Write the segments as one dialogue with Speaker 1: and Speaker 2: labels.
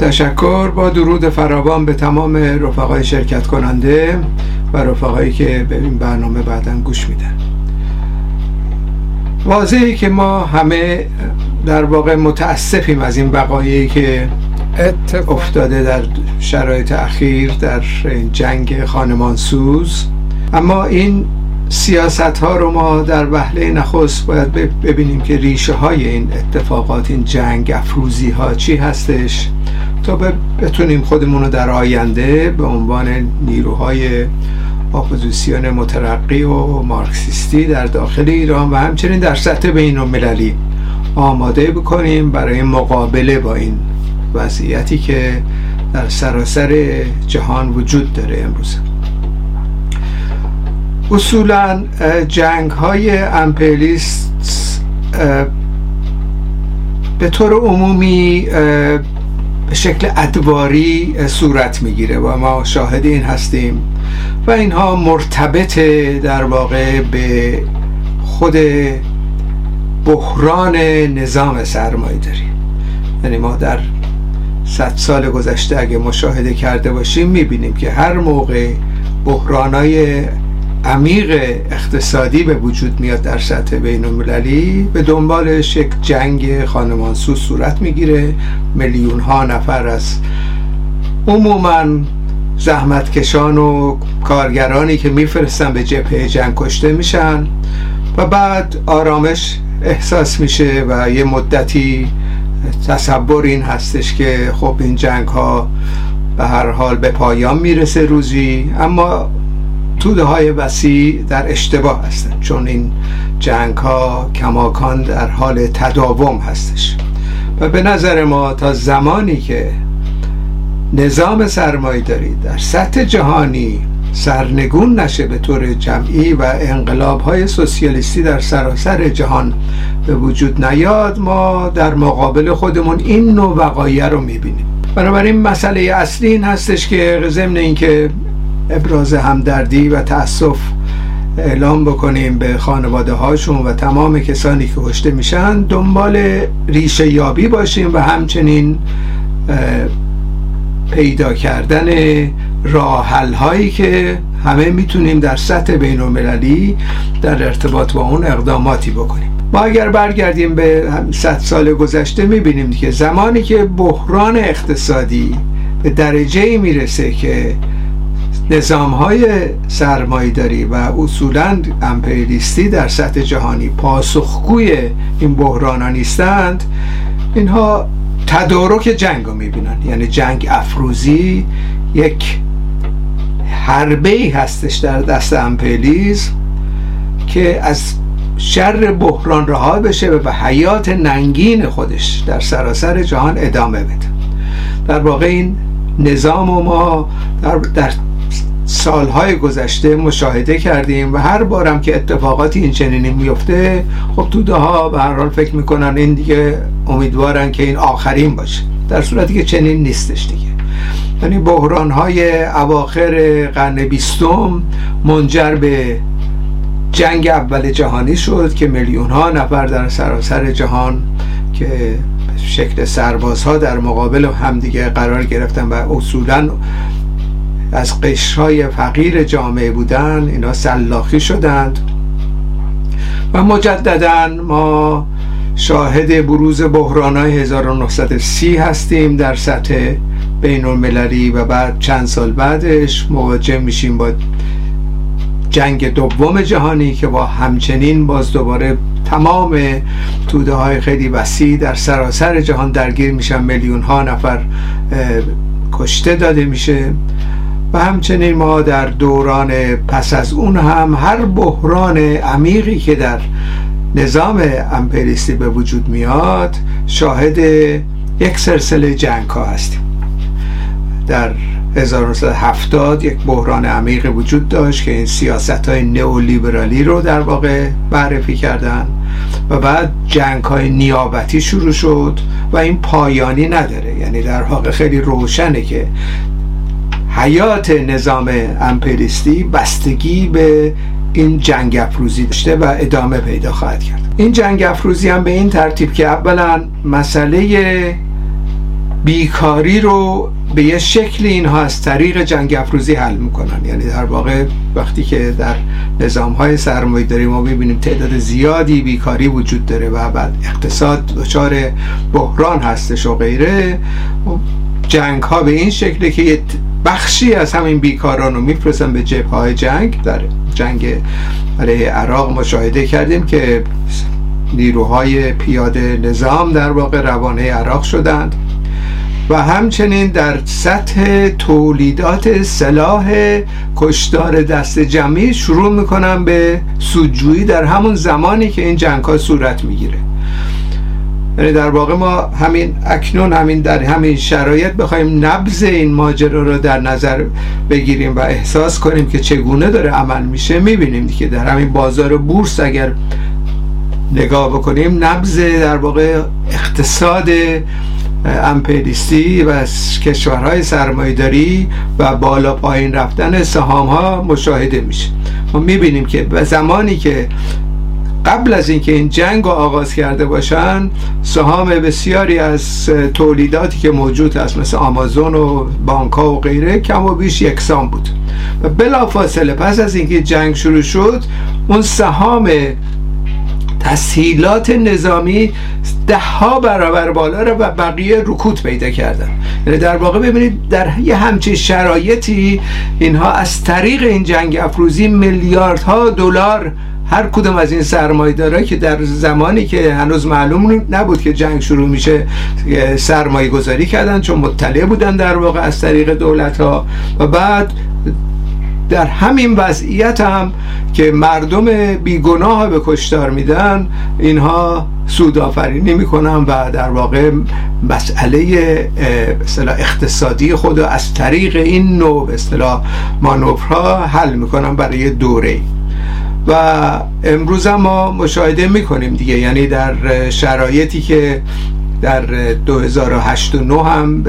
Speaker 1: تشکر با درود فراوان به تمام رفقای شرکت کننده و رفقایی که به این برنامه بعدا گوش میدن. واضحه که ما همه در واقع متاسفیم از این وقایعی که افتاده در شرایط اخیر در جنگ خانمانسوز اما این سیاست ها رو ما در وهله نخست باید ببینیم که ریشه های این اتفاقات این جنگ افروزی ها چی هستش تا بتونیم خودمون رو در آینده به عنوان نیروهای اپوزیسیون مترقی و مارکسیستی در داخل ایران و همچنین در سطح بین المللی آماده بکنیم برای مقابله با این وضعیتی که در سراسر جهان وجود داره امروز. اصولا جنگ های امپریالیستی به طور عمومی به شکل ادواری صورت می‌گیره و ما شاهد این هستیم و اینها مرتبط در واقع به خود بحران نظام سرمایه داریم یعنی ما در صد سال گذشته اگه مشاهده کرده باشیم می‌بینیم که هر موقع بحرانای عمیق اقتصادی به وجود میاد در سطح بین المللی به دنبالش یک جنگ خانمانسوز صورت می‌گیره. میلیون ها نفر از عموما زحمتکشان و کارگرانی که میفرستن به جبهه جنگ کشته میشن و بعد آرامش احساس میشه و یه مدتی تصور این هستش که خب این جنگ ها به هر حال به پایان می‌رسه روزی. اما توده های وسیع در اشتباه هستند چون این جنگ ها کماکان در حال تداوم هستش. و به نظر ما تا زمانی که نظام سرمایه داری در سطح جهانی سرنگون نشه به طور جمعی و انقلاب های سوسیالیستی در سراسر جهان به وجود نیاد ما در مقابل خودمون این نوع وقایع رو می‌بینیم. بنابراین مسئله اصلی این هستش که ضمن اینکه ابراز همدردی و تاسف اعلام بکنیم به خانواده هاشون و تمام کسانی که کشته میشن. دنبال ریشه یابی باشیم و همچنین پیدا کردن راحل هایی که همه می‌تونیم در سطح بین المللی در ارتباط با اون اقداماتی بکنیم. ما اگر برگردیم به صد سال گذشته می‌بینیم که زمانی که بحران اقتصادی به درجه می‌رسه که نظام های سرمایداری و اصولا امپریالیستی در سطح جهانی پاسخگوی این بحران ها نیستند اینها تدارک جنگ رو می‌بینن. یعنی جنگ افروزی یک حربه ای هستش در دست امپریالیسم که از شر بحران رها بشه و به حیات ننگین خودش در سراسر جهان ادامه بده. در واقع این نظام ما در, در سالهای گذشته مشاهده کردیم و هر بارم که اتفاقاتی این چنینی میفته خب توده ها به هر حال فکر می‌کنن این دیگه امیدوارن که این آخرین باشه. در صورتی که چنین نیستش دیگه. یعنی بحران های اواخر قرن بیستم منجر به جنگ اول جهانی شد که میلیون ها نفر در سراسر جهان که شکل سربازها در مقابل همدیگه قرار گرفتن و اصولا از قشرهای فقیر جامعه بودن اینا سلاخی شدند. و مجددا ما شاهد بروز بحران های 1930 هستیم در سطح بین المللی و بعد چند سال بعدش مواجه میشیم با جنگ دوم جهانی که با همچنین باز دوباره تمام توده های خیلی وسیع در سراسر جهان درگیر میشن. میلیون ها نفر کشته داده میشه. و همچنین ما در دوران پس از اون هم هر بحران عمیقی که در نظام امپریستی به وجود میاد شاهد یک سلسله جنگ ها هستیم. در 1970 یک بحران عمیق وجود داشت که این سیاست های نئولیبرالی رو در واقع معرفی کردن و بعد جنگ های نیابتی شروع شد و این پایانی نداره. یعنی در واقع خیلی روشنه که حیات نظام امپریستی بستگی به این جنگ افروزی داشته و ادامه پیدا خواهد کرد. این جنگ افروزی هم به این ترتیب که اولا مسئله بیکاری رو به یه شکل اینها از طریق جنگ افروزی حل می‌کنن. یعنی در واقع وقتی که در نظام های سرمایه داری ما ببینیم تعداد زیادی بیکاری وجود داره و بعد اقتصاد دچار بحران هستش و غیره جنگ ها به این شکله که یه بخشی از همین بیکاران رو میفرستن به جبه های جنگ. در جنگ علیه عراق مشاهده کردیم که نیروهای پیاده نظام در واقع روانه عراق شدند و همچنین در سطح تولیدات سلاح کشتار دست جمعی شروع می‌کنن به سودجویی در همون زمانی که این جنگ ها صورت می‌گیره. یعنی در واقع ما همین اکنون همین در همین شرایط بخوایم نبز این ماجرا رو در نظر بگیریم و احساس کنیم که چگونه داره عمل میشه می‌بینیم که در همین بازار بورس اگر نگاه بکنیم نبز در واقع اقتصاد امپریستی و کشورهای سرمایداری و بالا پایین رفتن سهام ها مشاهده میشه. ما می‌بینیم که زمانی که قبل از اینکه این جنگ رو آغاز کرده باشن سهام بسیاری از تولیداتی که موجود هست مثل آمازون و بانکا و غیره کم و بیش یکسان بود. و بلا فاصله پس از اینکه جنگ شروع شد اون سهام تسهیلات نظامی ده ها برابر بالا رو و بقیه رکود پیدا کردن. یعنی در واقع ببینید در یه همچین شرایطی اینها از طریق این جنگ افروزی میلیاردها دلار هر کدوم از این سرمایه که در زمانی که هنوز معلوم نبود که جنگ شروع میشه سرمایه گذاری کردن چون مطلع بودن در واقع از طریق دولت ها و بعد در همین وضعیت هم که مردم بیگناه به کشتار میدن اینها سودآفرینی می‌کنن و در واقع مسئله اقتصادی خود از طریق این نوع اصطلاح مانورها حل می‌کنن برای دوره و امروز هم ما مشاهده می‌کنیم دیگه. یعنی در شرایطی که در 2008 و 9 هم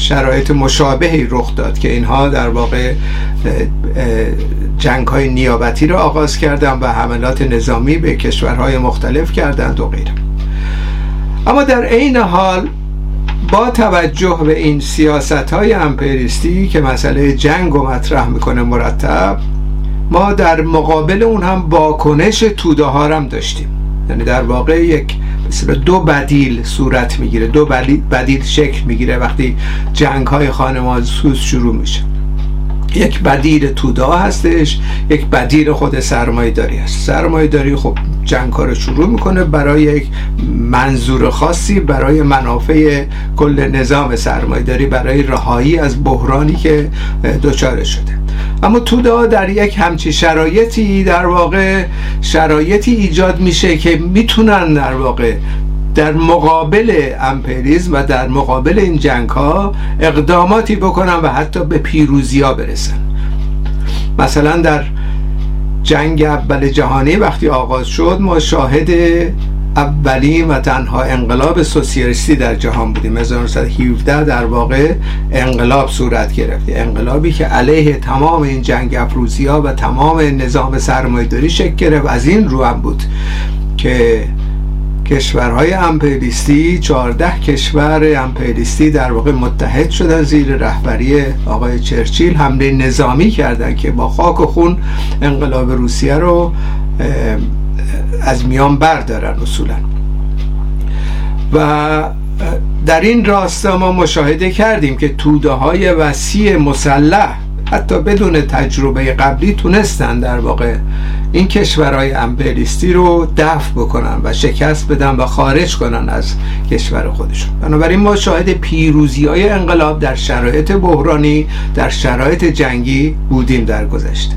Speaker 1: شرایط مشابهی رخ داد که اینها در واقع جنگ های نیابتی را آغاز کردند و حملات نظامی به کشورهای مختلف کردند و غیره. اما در عین حال با توجه به این سیاست های امپریستی که مسئله جنگ و مطرح می‌کنه مرتب ما در مقابل اون هم واکنش توده هم داشتیم. یعنی در واقع یک مثل دو بدیل صورت می‌گیره دو بدیل شکل می‌گیره وقتی جنگ های خانمان سوز شروع میشه. یک بدیل تودا هستش یک بدیل خود سرمایه داری هست. سرمایه داری خب جنگ رو شروع می‌کنه برای یک منظور خاصی برای منافع کل نظام سرمایه داری برای رهایی از بحرانی که دچار شده. اما تودا در یک همچی شرایطی در واقع شرایطی ایجاد میشه که می‌تونن در واقع در مقابل امپریزم و در مقابل این جنگ ها اقداماتی بکنن و حتی به پیروزی ها برسن. مثلا در جنگ اول جهانی وقتی آغاز شد ما شاهد اولین و تنها انقلاب سوسیالیستی در جهان بودیم. 1917 در واقع انقلاب صورت گرفت. انقلابی که علیه تمام این جنگ افروزی ها و تمام نظام سرمایه‌داری شکل گرفت. از این رو هم بود که کشورهای امپریالیستی 14 کشور امپریالیستی در واقع متحد شدن زیر رهبری آقای چرچیل. حمله نظامی کردند که با خاک و خون انقلاب روسیه رو از میان بردارن اصولا. و در این راستا ما مشاهده کردیم که توده های وسیع مسلح حتی بدون تجربه قبلی تونستن در واقع این کشورهای امپریستی رو دفع بکنن و شکست بدن و خارج کنن از کشور خودشون. بنابراین ما شاهد پیروزی های انقلاب در شرایط بحرانی در شرایط جنگی بودیم در گذشته.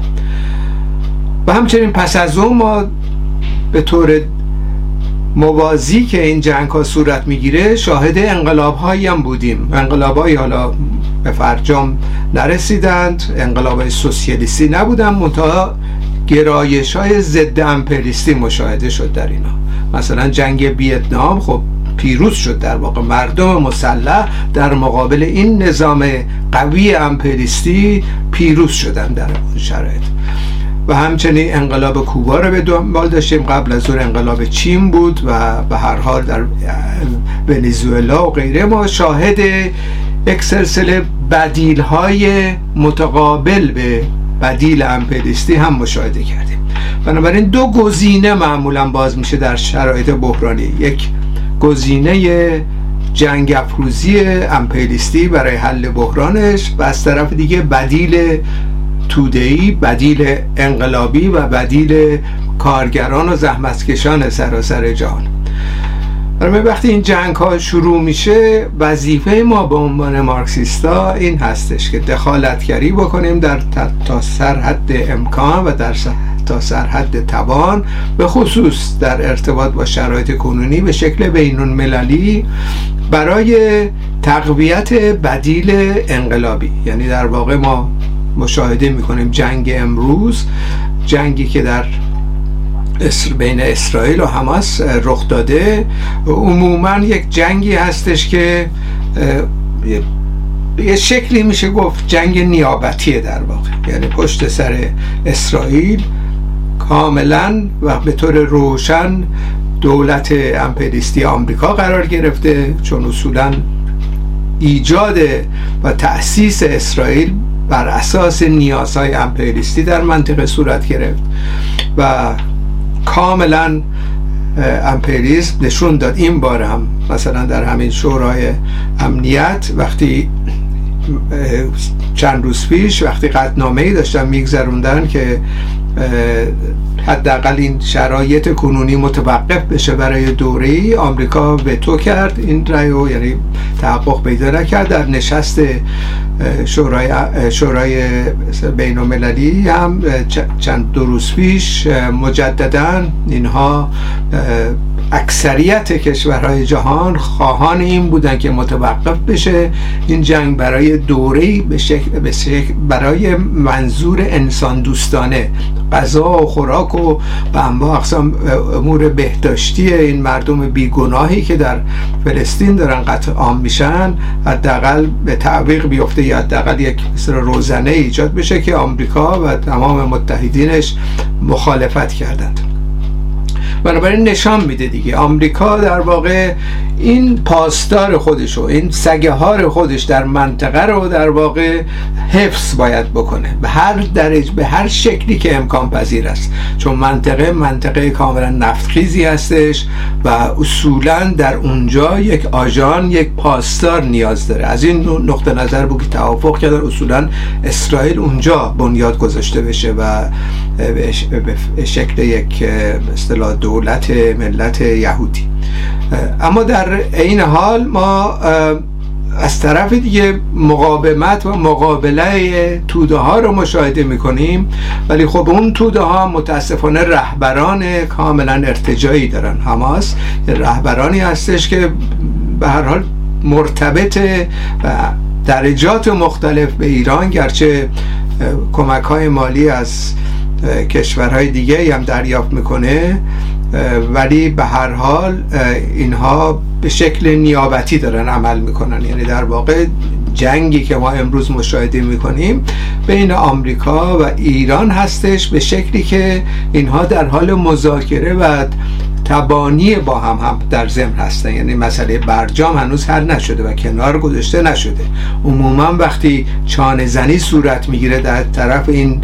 Speaker 1: و همچنین پس از اون ما به طور موازی که این جنگ ها صورت می‌گیره شاهد انقلاب هایی هم بودیم. انقلاب های حالا به فرجام نرسیدند. انقلاب های سوسیالیستی نبودن منتها گرایش های ضد امپریستی مشاهده شد در اینا. مثلا جنگ ویتنام خب پیروز شد در واقع. مردم مسلح در مقابل این نظام قوی امپریستی پیروز شدن در اون شرایط. و همچنین انقلاب کوبا رو به دنبال داشتیم. قبل از اون انقلاب چین بود و به هر حال در ونزوئلا و غیره ما شاهد یک سلسله بدیل های متقابل به بدیل امپریستی هم مشاهده کردیم. بنابراین دو گزینه معمولا باز میشه در شرایط بحرانی. یک گزینه جنگ افروزی امپریستی برای حل بحرانش و از طرف دیگه بدیل تودهی بدیل انقلابی و بدیل کارگران و زحمتکشان سراسر جهان. برای وقتی این جنگ ها شروع میشه وظیفه ما به عنوان مارکسیستا این هستش که دخالتگری بکنیم در تا سرحد امکان و در تا سرحد توان به خصوص در ارتباط با شرایط کنونی به شکل بینون مللی برای تقویت بدیل انقلابی. یعنی در واقع ما مشاهده می‌کنیم جنگ امروز جنگی که در بین اسرائیل و حماس رخ داده. عموما یک جنگی هستش که یه شکلی میشه گفت جنگ نیابتیه در واقع. یعنی پشت سر اسرائیل کاملا و به طور روشن دولت امپریستی آمریکا قرار گرفته چون اصولا ایجاد و تأسیس اسرائیل بر اساس نیازهای امپریستی در منطقه صورت گرفت و کاملا امپریسم نشون داد این بار هم مثلا در همین شورای امنیت وقتی چند روز پیش وقتی قطنامه ای داشتن میگذروندن که حداقل این شرایط کنونی متوقف بشه برای دوره ای. آمریکا تو کرد این رأی یعنی تحقق پیدا نکرد. در نشست شورای شورای بین المللی هم چند دو روز پیش مجددا اینها اکثریت کشورهای جهان خواهان این بودن که متوقف بشه. این جنگ برای دوره به شکل, برای منظور انسان دوستانه. غذا و خوراک و به انواع اقسام امور بهداشتی این مردم بیگناهی که در فلسطین دارن قطع عام میشن حداقل به تعویق بیفته یا حداقل یک مثل روزنه ایجاد بشه که آمریکا و تمام متحدینش مخالفت کردند. بنابراین نشان میده دیگه. آمریکا در واقع این پاسدار خودشو این سگهار خودش در منطقه رو در واقع حفظ باید بکنه. به هر درجه به هر شکلی که امکان پذیر است. چون منطقه منطقه کاملا نفتخیزی هستش و اصولا در اونجا یک آژان یک پاسدار نیاز داره. از این نقطه نظر بود که توافق کرده اصولا اسرائیل اونجا بنیاد گذاشته بشه و به شکل یک اصطلاح دولت ملت یهودی. اما در این حال ما از طرف دیگه مقاومت و مقابله توده ها رو مشاهده می‌کنیم. ولی خب اون توده ها متاسفانه رهبران کاملا ارتجایی دارن. حماس رهبرانی هستش که به هر حال مرتبط و درجات مختلف به ایران گرچه کمک های مالی از کشورهای دیگه هم دریافت می‌کنه. ولی به هر حال اینها به شکل نیابتی دارن عمل می‌کنن. یعنی در واقع جنگی که ما امروز مشاهده می‌کنیم بین آمریکا و ایران هستش به شکلی که اینها در حال مذاکره و تبانی با هم هم در ضمن هستن. یعنی مسئله برجام هنوز حل نشده و کنار گذاشته نشده. عموما وقتی چانه زنی صورت می‌گیره در طرف این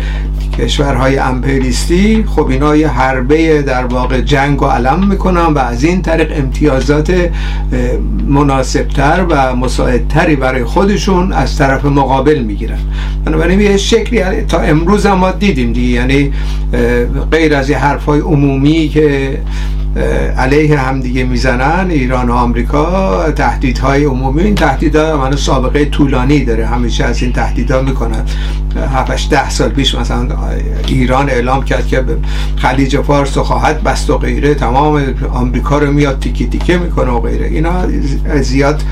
Speaker 1: کشورهای امپریستی خب اینا یه حربه در واقع جنگ و علم می‌کنن و از این طریق امتیازات مناسبتر و مساعدتری برای خودشون از طرف مقابل می‌گیرن. بنابراین یه شکلی تا امروز هم ما دیدیم دیگه. یعنی غیر از یه حرفای عمومی که علیه همدیگه می‌زنن ایران و آمریکا. تهدیدهای عمومی این تهدیدها من سابقه طولانی داره. همیشه از این تهدیدها می‌کنن. 7 ده سال پیش مثلا ایران اعلام کرد که خلیج فارس و خواهد بست و غیره. تمام آمریکا رو میاد تیکی تیکه می‌کنه و غیره. اینا زیاد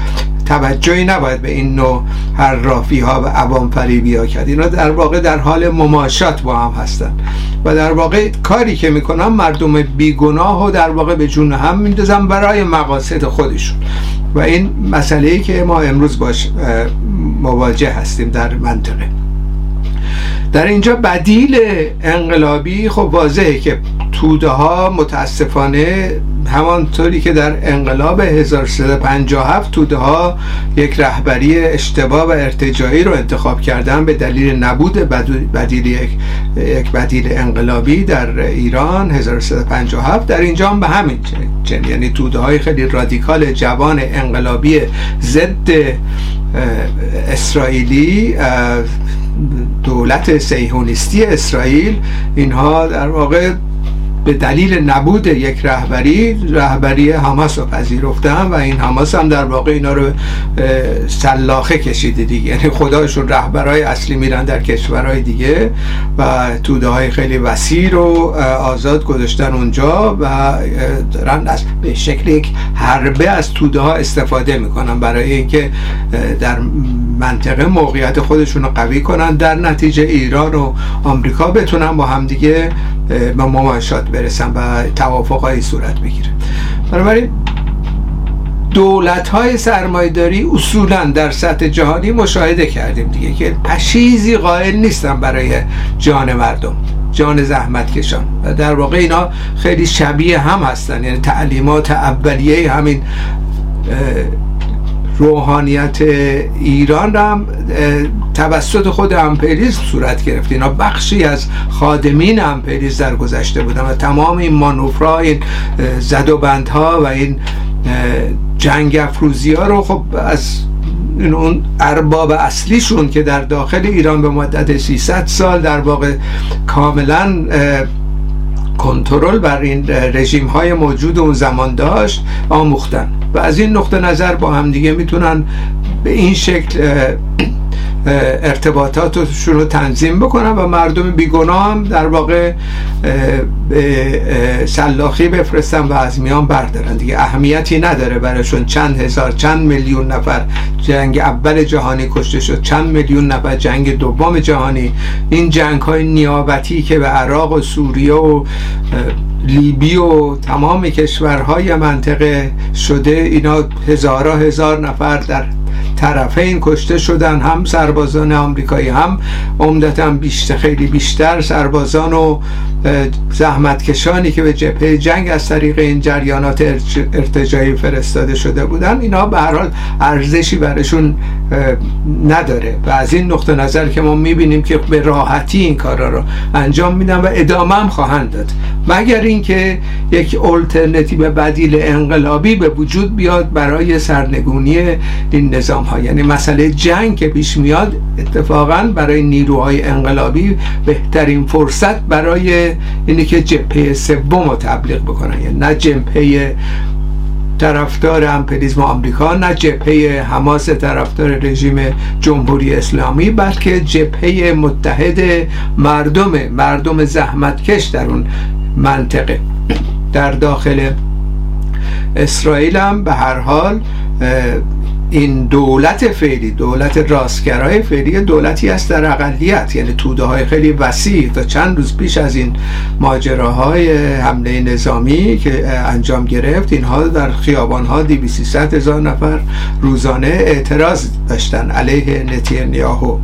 Speaker 1: توجهی نباید به این نوع رافی ها و عوام فریبی ها کرد. اینا در واقع در حال مماشات با هم هستن. و در واقع کاری که می‌کنن مردم بیگناه و در واقع به جون هم میندازن برای مقاصد خودشون. و این مسئله که ما امروز باش مواجه هستیم در منطقه. در اینجا بدیل انقلابی خب واضحه که توده ها متاسفانه همانطوری که در انقلاب 1357 توده ها یک رهبری اشتباه و ارتجاعی رو انتخاب کردن به دلیل نبود بدیل یک, یک بدیل انقلابی در ایران 1357 در اینجا هم به همین چنین. یعنی توده های خیلی رادیکال جوان انقلابی ضد اسرائیلی دولت سیهونیستی اسرائیل اینها در واقع به دلیل نبود یک رهبری رهبری حماس رو پذیرفتن و این حماس هم در واقع اینا رو سلاخه کشیده دیگه. یعنی خدایشون رهبرای اصلی میرن در کشورهای دیگه و توده های خیلی وسیع رو آزاد گذاشتن اونجا و دارن از به شکل یک حربه از توده ها استفاده می‌کنن. برای اینکه در منطقه موقعیت خودشون رو قوی کنن. در نتیجه ایران و آمریکا بتونن با همدیگه به مماشات برسن و توافقهایی صورت بگیره. بنابراین دولت های سرمایداری اصولا در سطح جهانی مشاهده کردیم دیگه که پشیزی قائل نیستن برای جان مردم جان زحمت کشان و در واقع اینا خیلی شبیه هم هستن یعنی تعلیمات اولیه همین روحانیت ایران هم توسط خود امپریز صورت گرفت. اینا بخشی از خادمین امپریز در گذشته بودن و تمام این مانوفرا این زد و بندها و این جنگ افروزی ها رو خب از اون ارباب اصلیشون که در داخل ایران به مدت 300 سال در واقع کاملا کنترل بر این رژیم های موجود اون زمان داشت آموختن. و از این نقطه نظر با هم دیگه می‌تونن به این شکل ارتباطاتشون رو تنظیم بکنن و مردم بیگناه هم در واقع به سلاخی بفرستن و از میان بردارن. دیگه اهمیتی نداره براشون چند هزار چند میلیون نفر جنگ اول جهانی کشته شد چند میلیون نفر جنگ دوم جهانی. این جنگ های نیابتی که به عراق و سوریه و لیبی و تمام کشورهای منطقه شده اینا هزارها هزار نفر در طرفین کشته شدن هم سربازان آمریکایی هم عمدتا بیشتر خیلی بیشتر سربازان و زحمتکشانی که به جبهه جنگ از طریق این جریانات ارتجایی فرستاده شده بودن اینا به هر حال ارزشی برشون نداره. و از این نقطه نظر که ما می‌بینیم که به راحتی این کارا رو انجام میدن و ادامه هم خواهند داد. مگر اینکه یک الटरनेटیو بدیل انقلابی به وجود بیاد برای سرنگونی این نظام ها. یعنی مسئله جنگ که پیش میاد اتفاقا برای نیروهای انقلابی بهترین فرصت برای اینه که جبهه سوم رو تبلیغ بکنن. یعنی نه جبهه طرفدار امپریزم آمریکا نه جبهه حماس طرفدار رژیم جمهوری اسلامی بلکه جبهه متحد مردم مردم زحمتکش در اون منطقه. در داخل اسرائیل هم به هر حال این دولت فعلی دولت راستگرای فعلی دولتی است در اقلیت یعنی توده های خیلی وسیع تا چند روز پیش از این ماجراهای حمله نظامی که انجام گرفت اینها در خیابان ها هزار نفر روزانه اعتراض داشتن علیه نتیانیاهو.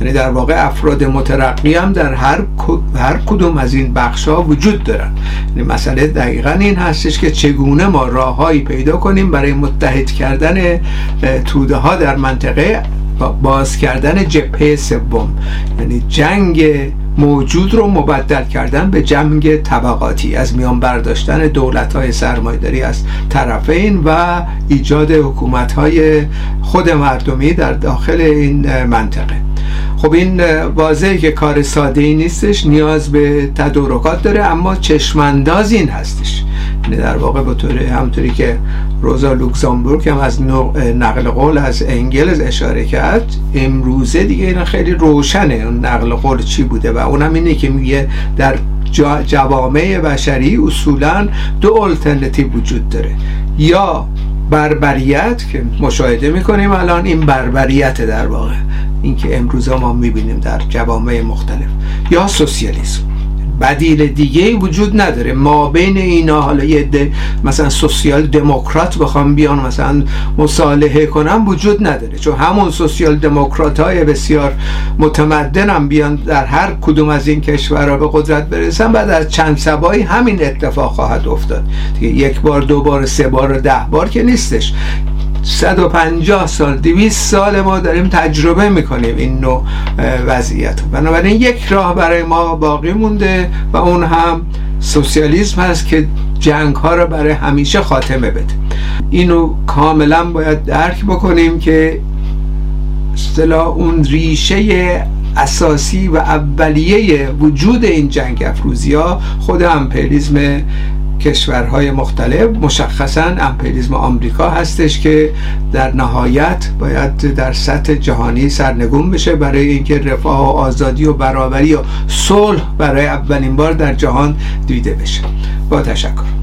Speaker 1: یعنی در واقع افراد مترقی هم در هر, هر کدوم از این بخش ها وجود دارن. یعنی مسئله دقیقا این هستش که چگونه ما راههایی پیدا کنیم برای متحد کردن توده ها در منطقه باز کردن جبهه سوم. یعنی جنگ موجود رو مبدل کردن به جنگ طبقاتی. از میان برداشتن دولت های سرمایداری از طرفین و ایجاد حکومت های خود مردمی در داخل این منطقه. خب این واضحه که کار ساده ای نیستش نیاز به تدارکات داره اما چشمانداز این هستش. در واقع به طور همطوری که روزا لوکزامبورگ هم از نقل قول از انگلز اشاره کرد امروزه دیگه این خیلی روشنه نقل قول چی بوده و اونم اینه که میگه در جوامع بشری اصولا دو الترنتیو وجود داره. یا بربریت که مشاهده می‌کنیم الان این بربریت در واقع اینکه امروز ما می‌بینیم در جوامع مختلف یا سوسیالیسم. بدیل دیگه وجود نداره. ما بین اینا حالا یه ده مثلا سوسیال دموکرات بخوام بیان مثلا مصالحه کنم وجود نداره. چون همون سوسیال دموکرات های بسیار متمدن هم بیان در هر کدوم از این کشورها به قدرت برسن. بعد از چند سبایی همین اتفاق خواهد افتاد. دیگه یک بار دو بار سه بار و ده بار که نیستش. 150 سال 200 سال ما داریم تجربه می‌کنیم این نوع وضعیت بنابراین یک راه برای ما باقی مونده و اون هم سوسیالیسم هست که جنگ ها رو برای همیشه خاتمه بده. اینو کاملا باید درک بکنیم که اصطلاح اون ریشه اساسی و اولیه وجود این جنگ افروزی ها خود امپریالیسم کشورهای مختلف مشخصا امپریالیسم آمریکا هستش که در نهایت باید در سطح جهانی سرنگون بشه برای اینکه رفاه و آزادی و برابری و صلح برای اولین بار در جهان دیده بشه. با تشکر.